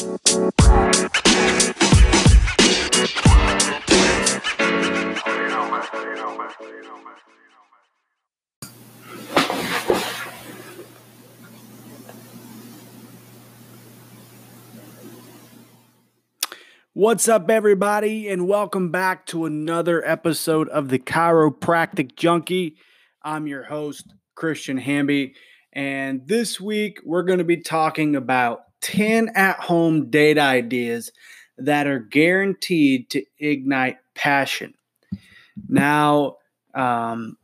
What's up, everybody, and welcome back to another episode of the Chiropractic Junkie. I'm your host, Christian Hamby, and this week we're going to be talking about 10 at home date ideas that are guaranteed to ignite passion. Now, um,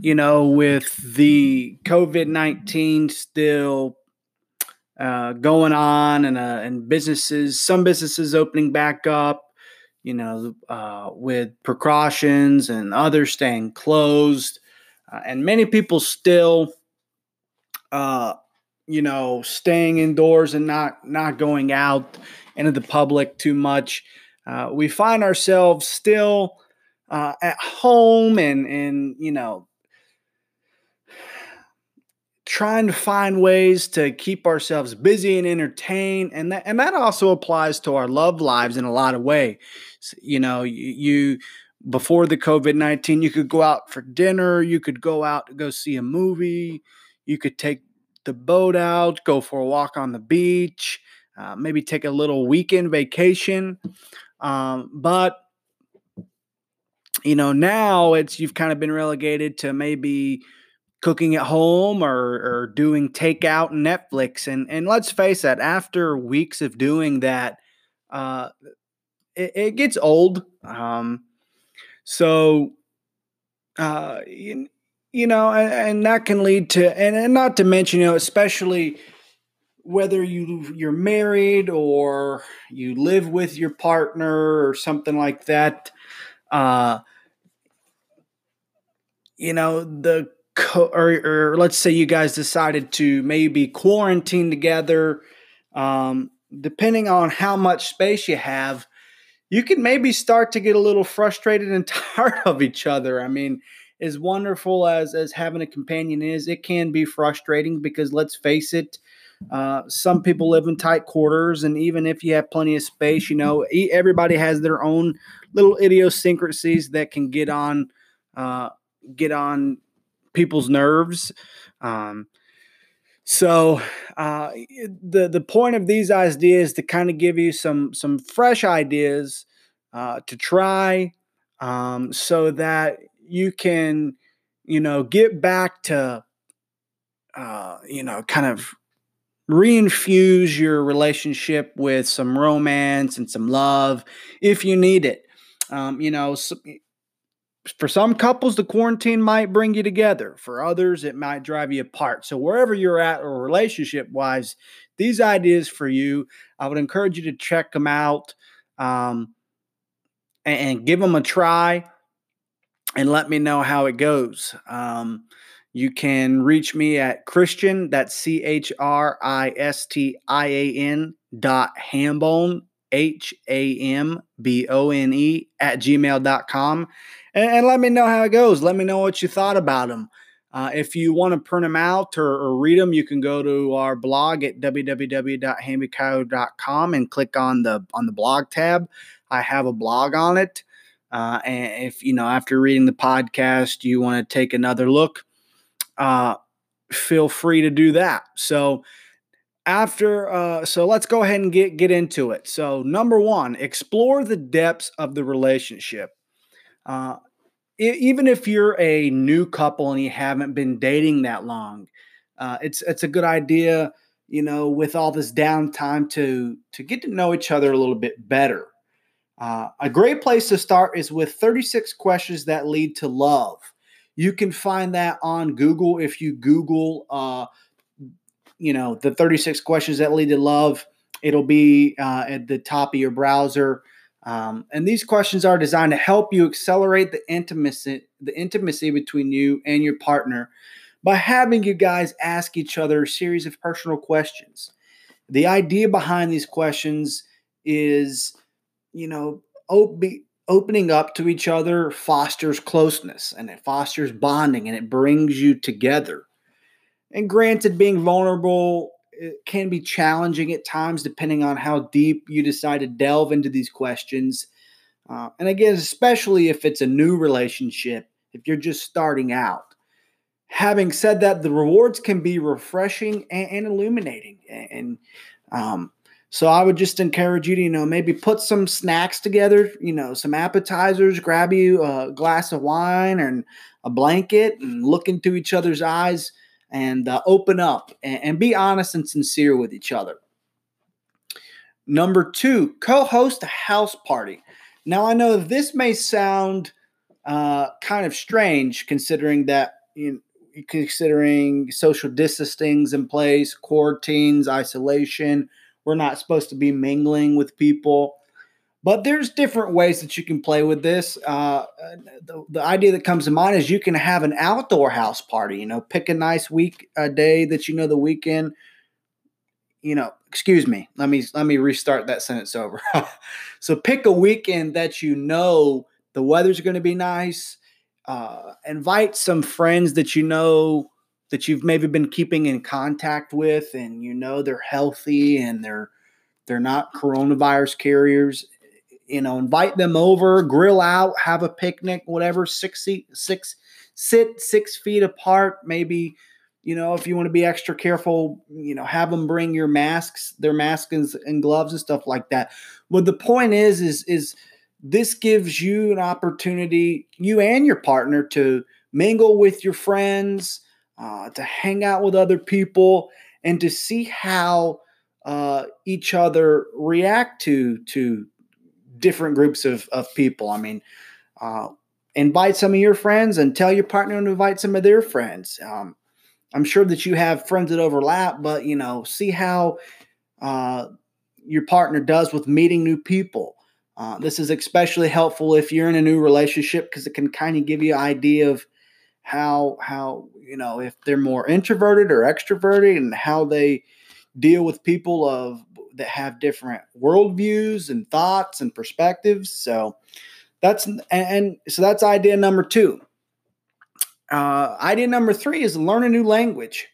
you know, with the COVID 19 still uh, going on and uh, and businesses, some businesses opening back up, you know, uh, with precautions and others staying closed, uh, and many people still, uh, you know, staying indoors and not not going out into the public too much. Uh, we find ourselves still at home and and you know trying to find ways to keep ourselves busy and entertained and that and that also applies to our love lives in a lot of ways you know you, you before the covid-19 you could go out for dinner you could go out to go see a movie you could take the boat out go for a walk on the beach uh, maybe take a little weekend vacation um, but you know now it's you've kind of been relegated to maybe cooking at home or, or doing takeout and Netflix. And and let's face it, after weeks of doing that, uh, it, it gets old. Um, so, uh, you, you know, and, and, that can lead to, and, and not to mention, you know, especially whether you you're married or you live with your partner or something like that. Uh, you know the co- or, or let's say you guys decided to maybe quarantine together, um, depending on how much space you have, you can maybe start to get a little frustrated and tired of each other. I mean, as wonderful as as having a companion is, it can be frustrating because let's face it, uh, some people live in tight quarters, and even if you have plenty of space, you know, everybody has their own little idiosyncrasies that can get on uh, get on people's nerves. Um, so uh, the the point of these ideas to kind of give you some some fresh ideas uh, to try, um, so that you can you know get back to uh, you know kind of reinfuse your relationship with some romance and some love if you need it. Um, you know, so, for some couples, the quarantine might bring you together. For others, it might drive you apart. So, wherever you're at or relationship wise, these ideas for you, I would encourage you to check them out um, and, and, give them a try and let me know how it goes. Um, you can reach me at Christian, that's C H R I S T I A N dot Hambone, H A M B O N E, at gmail.com and, and, let me know how it goes. Let me know what you thought about them. Uh, if you want to print them out or, or, read them, you can go to our blog at www.hambychiro.com and click on the on the blog tab. I have a blog on it. Uh, and if you know after reading the podcast, you want to take another look, uh, feel free to do that. So after uh, so let's go ahead and get get into it. So number one, explore the depths of the relationship. Uh, even if you're a new couple and you haven't been dating that long, uh, it's it's a good idea, you know, with all this downtime to to get to know each other a little bit better. Uh, a great place to start is with 36 questions that lead to love. You can find that on Google if you Google, uh, you know, the 36 questions that lead to love. It'll be uh, at the top of your browser. Um, and these questions are designed to help you accelerate the intimacy, the intimacy between you and your partner by having you guys ask each other a series of personal questions. The idea behind these questions is, you know, op- opening up to each other fosters closeness and it fosters bonding and it brings you together. And granted, being vulnerable can be challenging at times depending on how deep you decide to delve into these questions. Uh, and again, especially if it's a new relationship, if you're just starting out. Having said that, the rewards can be refreshing and, and illuminating. And um, so I would just encourage you to, you know, maybe put some snacks together, you know, some appetizers, grab you a glass of wine and a blanket and look into each other's eyes and uh, open up and, and be honest and sincere with each other. Number two, co host a house party. Now, I know this may sound uh, kind of strange considering that, you know, considering social distancing's in place, quarantines, isolation. We're not supposed to be mingling with people. But there's different ways that you can play with this. Uh, the, the, idea that comes to mind is you can have an outdoor house party. You know, pick a nice week a day that you know the weekend. You know, excuse me. Let me let me restart that sentence over. so pick a weekend that you know the weather's going to be nice. Uh, invite some friends that you know that you've maybe been keeping in contact with, and you know they're healthy and they're they're not coronavirus carriers you know, invite them over, grill out, have a picnic, whatever, six seat, six, sit six feet apart. Maybe, you know, if you want to be extra careful, you know, have them bring your masks, their masks and gloves and stuff like that. But the point is, is, is this gives you an opportunity, you and your partner, to mingle with your friends, uh, to hang out with other people, and to see how uh, each other react to to different groups of, of people. I mean, uh, invite some of your friends and tell your partner to invite some of their friends. Um, I'm sure that you have friends that overlap, but you know, see how uh, your partner does with meeting new people. Uh, this is especially helpful if you're in a new relationship because it can kind of give you an idea of how how you know if they're more introverted or extroverted and how they deal with people of that have different worldviews and thoughts and perspectives. So that's and, and so that's idea number two. Uh, idea number three is learn a new language.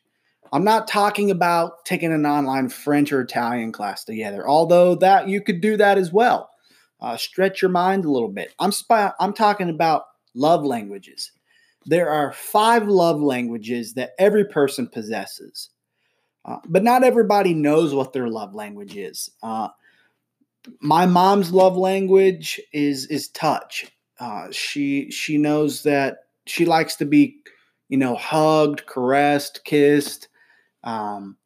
I'm not talking about taking an online French or Italian class together, although that you could do that as well. Uh, stretch your mind a little bit. I'm I'm talking about love languages. There are five love languages that every person possesses. Uh, but not everybody knows what their love language is. Uh, my mom's love language is is touch. Uh, she she knows that she likes to be, you know, hugged, caressed, kissed. Um,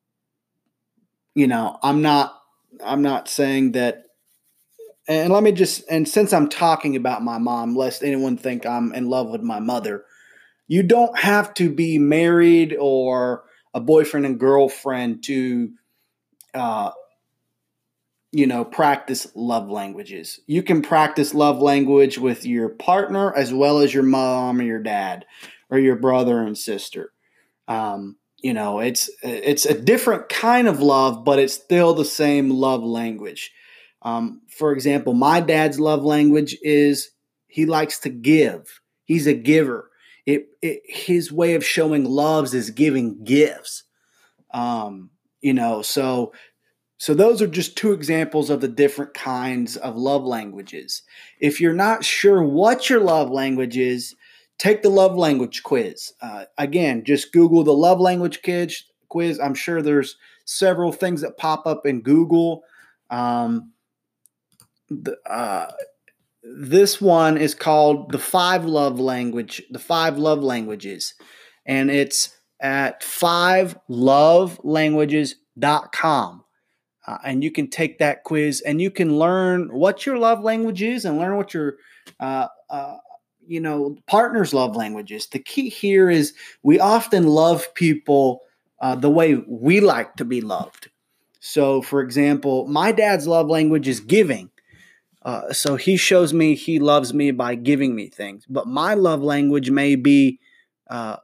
you know, I'm not I'm not saying that. And let me just and since I'm talking about my mom, lest anyone think I'm in love with my mother, you don't have to be married or a boyfriend and girlfriend to uh, you know practice love languages. You can practice love language with your partner as well as your mom or your dad or your brother and sister. Um, you know it's it's a different kind of love but it's still the same love language. Um, for example my dad's love language is he likes to give. He's a giver it, it his way of showing loves is giving gifts. Um, you know, so so those are just two examples of the different kinds of love languages. If you're not sure what your love language is, take the love language quiz. Uh, again, just Google the love language quiz. Quiz. I'm sure there's several things that pop up in Google. Um, the, uh, this one is called the five love language the five love languages. And it's at fivelovelanguages.com uh, and you can take that quiz and you can learn what your love language is and learn what your uh, uh, you know partner's love languages the key here is we often love people uh, the way we like to be loved. So for example my dad's love language is giving uh, so he shows me he loves me by giving me things. But my love language may be uh,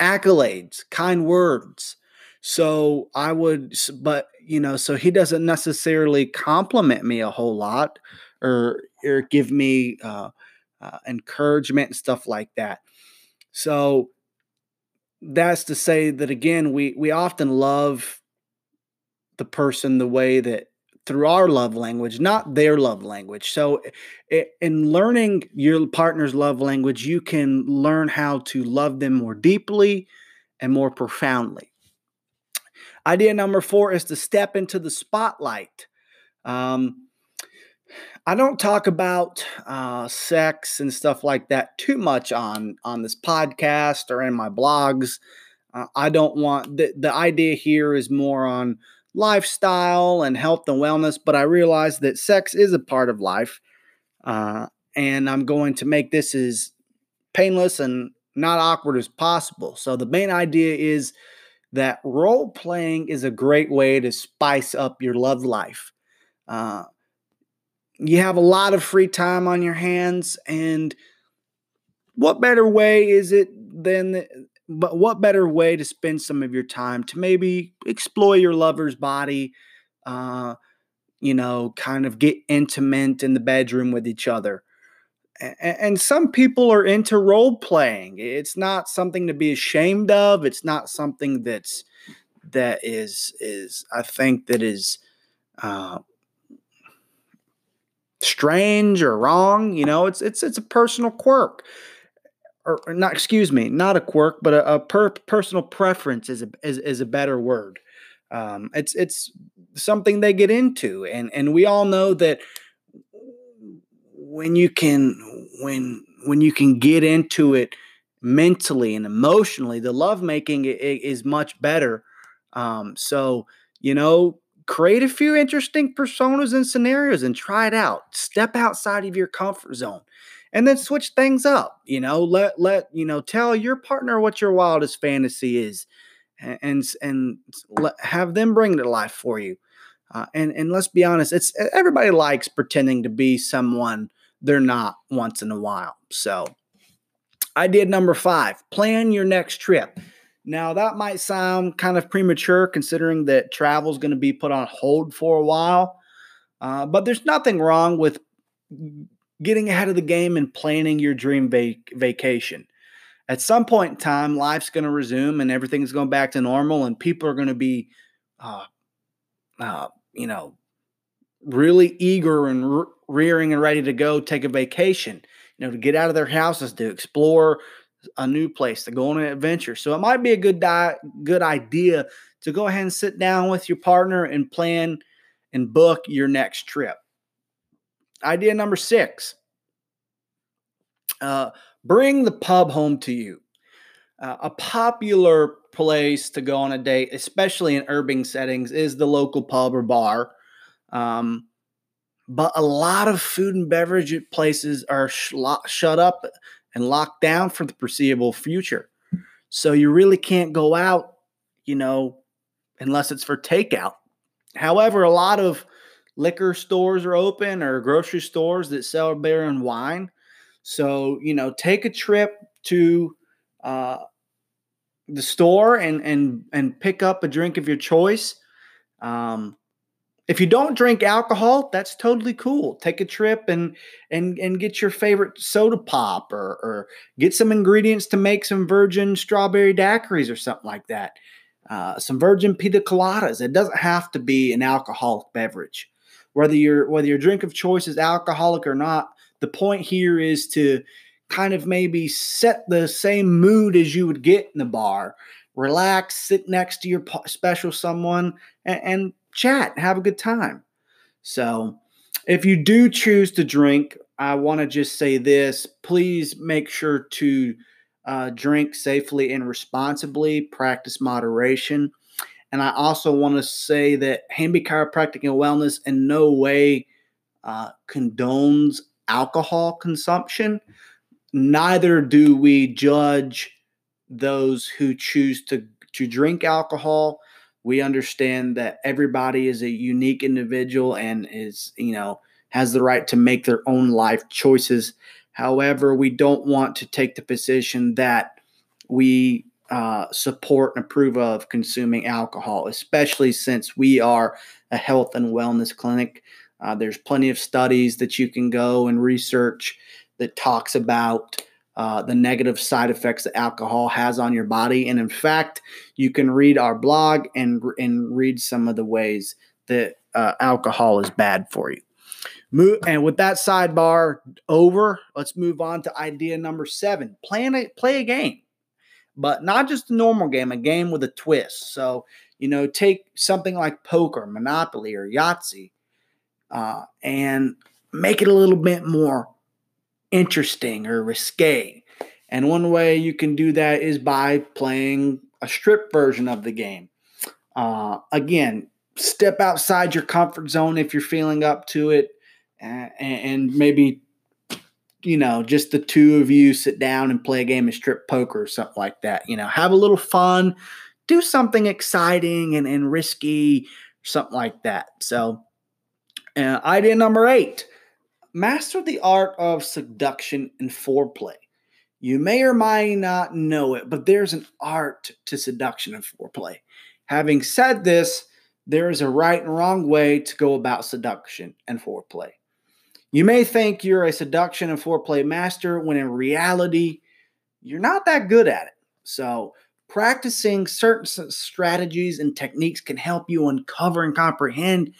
accolades, kind words. So I would, but you know, so he doesn't necessarily compliment me a whole lot or or give me uh, uh, encouragement and stuff like that. So that's to say that again, we we often love the person the way that through our love language, not their love language. So, in learning your partner's love language, you can learn how to love them more deeply and more profoundly. Idea number four is to step into the spotlight. Um, I don't talk about uh, sex and stuff like that too much on on this podcast or in my blogs. Uh, I don't want the the idea here is more on lifestyle and health and wellness, but I realize that sex is a part of life. Uh, and I'm going to make this as painless and not awkward as possible. So, the main idea is that role playing is a great way to spice up your love life. Uh, you have a lot of free time on your hands, and what better way is it than but what better way to spend some of your time to maybe explore your lover's body uh, you know kind of get intimate in the bedroom with each other? And some people are into role playing. It's not something to be ashamed of. It's not something that's that is is i think that is uh, strange or wrong you know? It's it's it's a personal quirk or, or not excuse me not a quirk but a, a per, personal preference is a, is, is a better word. Um, it's it's something they get into and and we all know that when you can when when you can get into it mentally and emotionally the lovemaking is much better. Um, so you know create a few interesting personas and scenarios and try it out. Step outside of your comfort zone and then switch things up. You know, let let you know tell your partner what your wildest fantasy is, and and, and let, have them bring it to life for you. Uh, and and let's be honest, it's everybody likes pretending to be someone they're not once in a while. So, idea number five: plan your next trip. Now that might sound kind of premature, considering that travel is going to be put on hold for a while. Uh, but there's nothing wrong with getting ahead of the game and planning your dream vac- vacation. At some point in time, life's going to resume and everything's going back to normal, and people are going to be, uh, uh, you know, really eager and re- rearing and ready to go take a vacation. You know, to get out of their houses, to explore a new place, to go on an adventure. So it might be a good di- good idea to go ahead and sit down with your partner and plan and book your next trip. Idea number six uh, bring the pub home to you. Uh, a popular place to go on a date, especially in urban settings, is the local pub or bar. Um, but a lot of food and beverage places are sh- shut up and locked down for the foreseeable future. So you really can't go out, you know, unless it's for takeout. However, a lot of liquor stores are open or grocery stores that sell beer and wine. So, you know, take a trip to uh, the store and and and pick up a drink of your choice. Um, if you don't drink alcohol, that's totally cool. Take a trip and and and get your favorite soda pop or or get some ingredients to make some virgin strawberry daiquiris or something like that. Uh, some virgin pina coladas. It doesn't have to be an alcoholic beverage whether your whether your drink of choice is alcoholic or not. The point here is to kind of maybe set the same mood as you would get in the bar. Relax, sit next to your special someone, and, and chat, have a good time. So, if you do choose to drink, I want to just say this: please make sure to uh, drink safely and responsibly. Practice moderation. And I also want to say that Hamby Chiropractic and Wellness in no way uh, condones alcohol consumption. Neither do we judge those who choose to, to drink alcohol. We understand that everybody is a unique individual and is, you know, has the right to make their own life choices. However, we don't want to take the position that we uh, support and approve of consuming alcohol, especially since we are a health and wellness clinic. Uh, there's plenty of studies that you can go and research that talks about uh, the negative side effects that alcohol has on your body. And in fact, you can read our blog and, and read some of the ways that uh, alcohol is bad for you. Move, and with that sidebar over, let's move on to idea number seven. Plan a, play a game, but not just a normal game, a game with a twist. So, you know, take something like poker, Monopoly, or Yahtzee, uh, and make it a little bit more interesting or risque. And one way you can do that is by playing a strip version of the game. Uh, again, step outside your comfort zone if you're feeling up to it, and, and maybe you know just the two of you sit down and play a game of strip poker or something like that. You know, have a little fun, do something exciting and, and risky, something like that. So, uh, idea number eight Master the art of seduction and foreplay. You may or may not know it, but there's an art to seduction and foreplay. Having said this, there is a right and wrong way to go about seduction and foreplay. You may think you're a seduction and foreplay master when in reality, you're not that good at it. So, practicing certain strategies and techniques can help you uncover and comprehend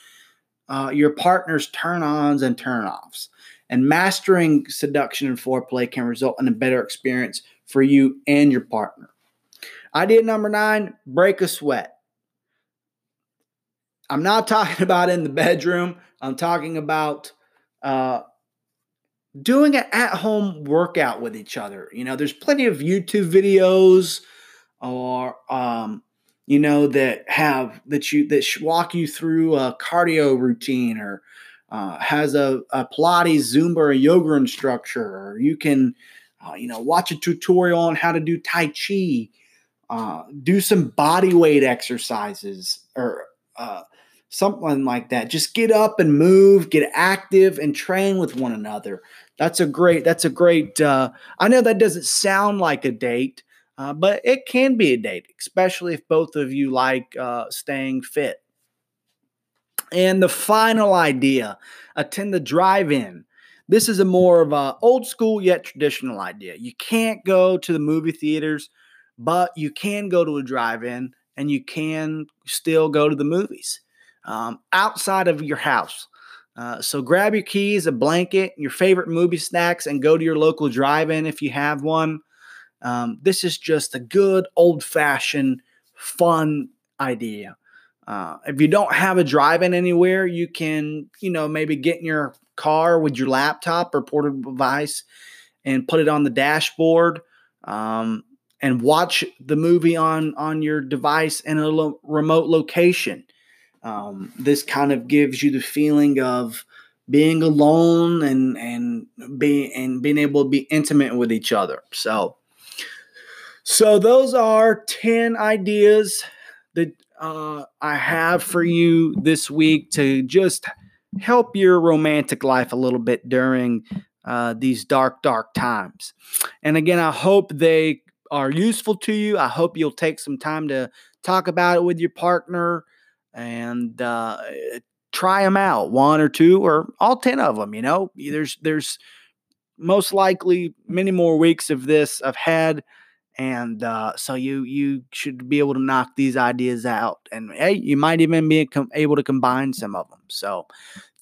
uh, your partner's turn ons and turn offs. And mastering seduction and foreplay can result in a better experience for you and your partner. Idea number nine break a sweat. I'm not talking about in the bedroom, I'm talking about uh, doing an at home workout with each other. You know, there's plenty of YouTube videos or um, you know, that have that you that walk you through a cardio routine or uh, has a, a Pilates, Zumba, or yoga instructor, or you can, uh, you know, watch a tutorial on how to do Tai Chi, uh, do some body weight exercises, or uh, something like that. Just get up and move, get active, and train with one another. That's a great. That's a great. Uh, I know that doesn't sound like a date, uh, but it can be a date, especially if both of you like uh, staying fit. And the final idea attend the drive in. This is a more of a old school yet traditional idea. You can't go to the movie theaters, but you can go to a drive in and you can still go to the movies um, outside of your house. Uh, so grab your keys, a blanket, your favorite movie snacks, and go to your local drive in if you have one. Um, this is just a good old fashioned fun idea. Uh, if you don't have a drive-in anywhere, you can, you know, maybe get in your car with your laptop or portable device and put it on the dashboard um, and watch the movie on on your device in a lo- remote location. Um, this kind of gives you the feeling of being alone and and being and being able to be intimate with each other. So so those are 10 ideas that uh, I have for you this week to just help your romantic life a little bit during uh, these dark, dark times. And again, I hope they are useful to you. I hope you'll take some time to talk about it with your partner and uh, try them out, one or two or all ten of them. You know, there's there's most likely many more weeks of this I've had and uh, so you you should be able to knock these ideas out and hey you might even be able to combine some of them so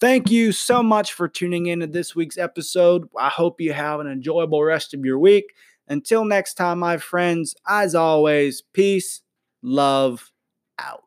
thank you so much for tuning in to this week's episode. I hope you have an enjoyable rest of your week. Until next time my friends as always peace love out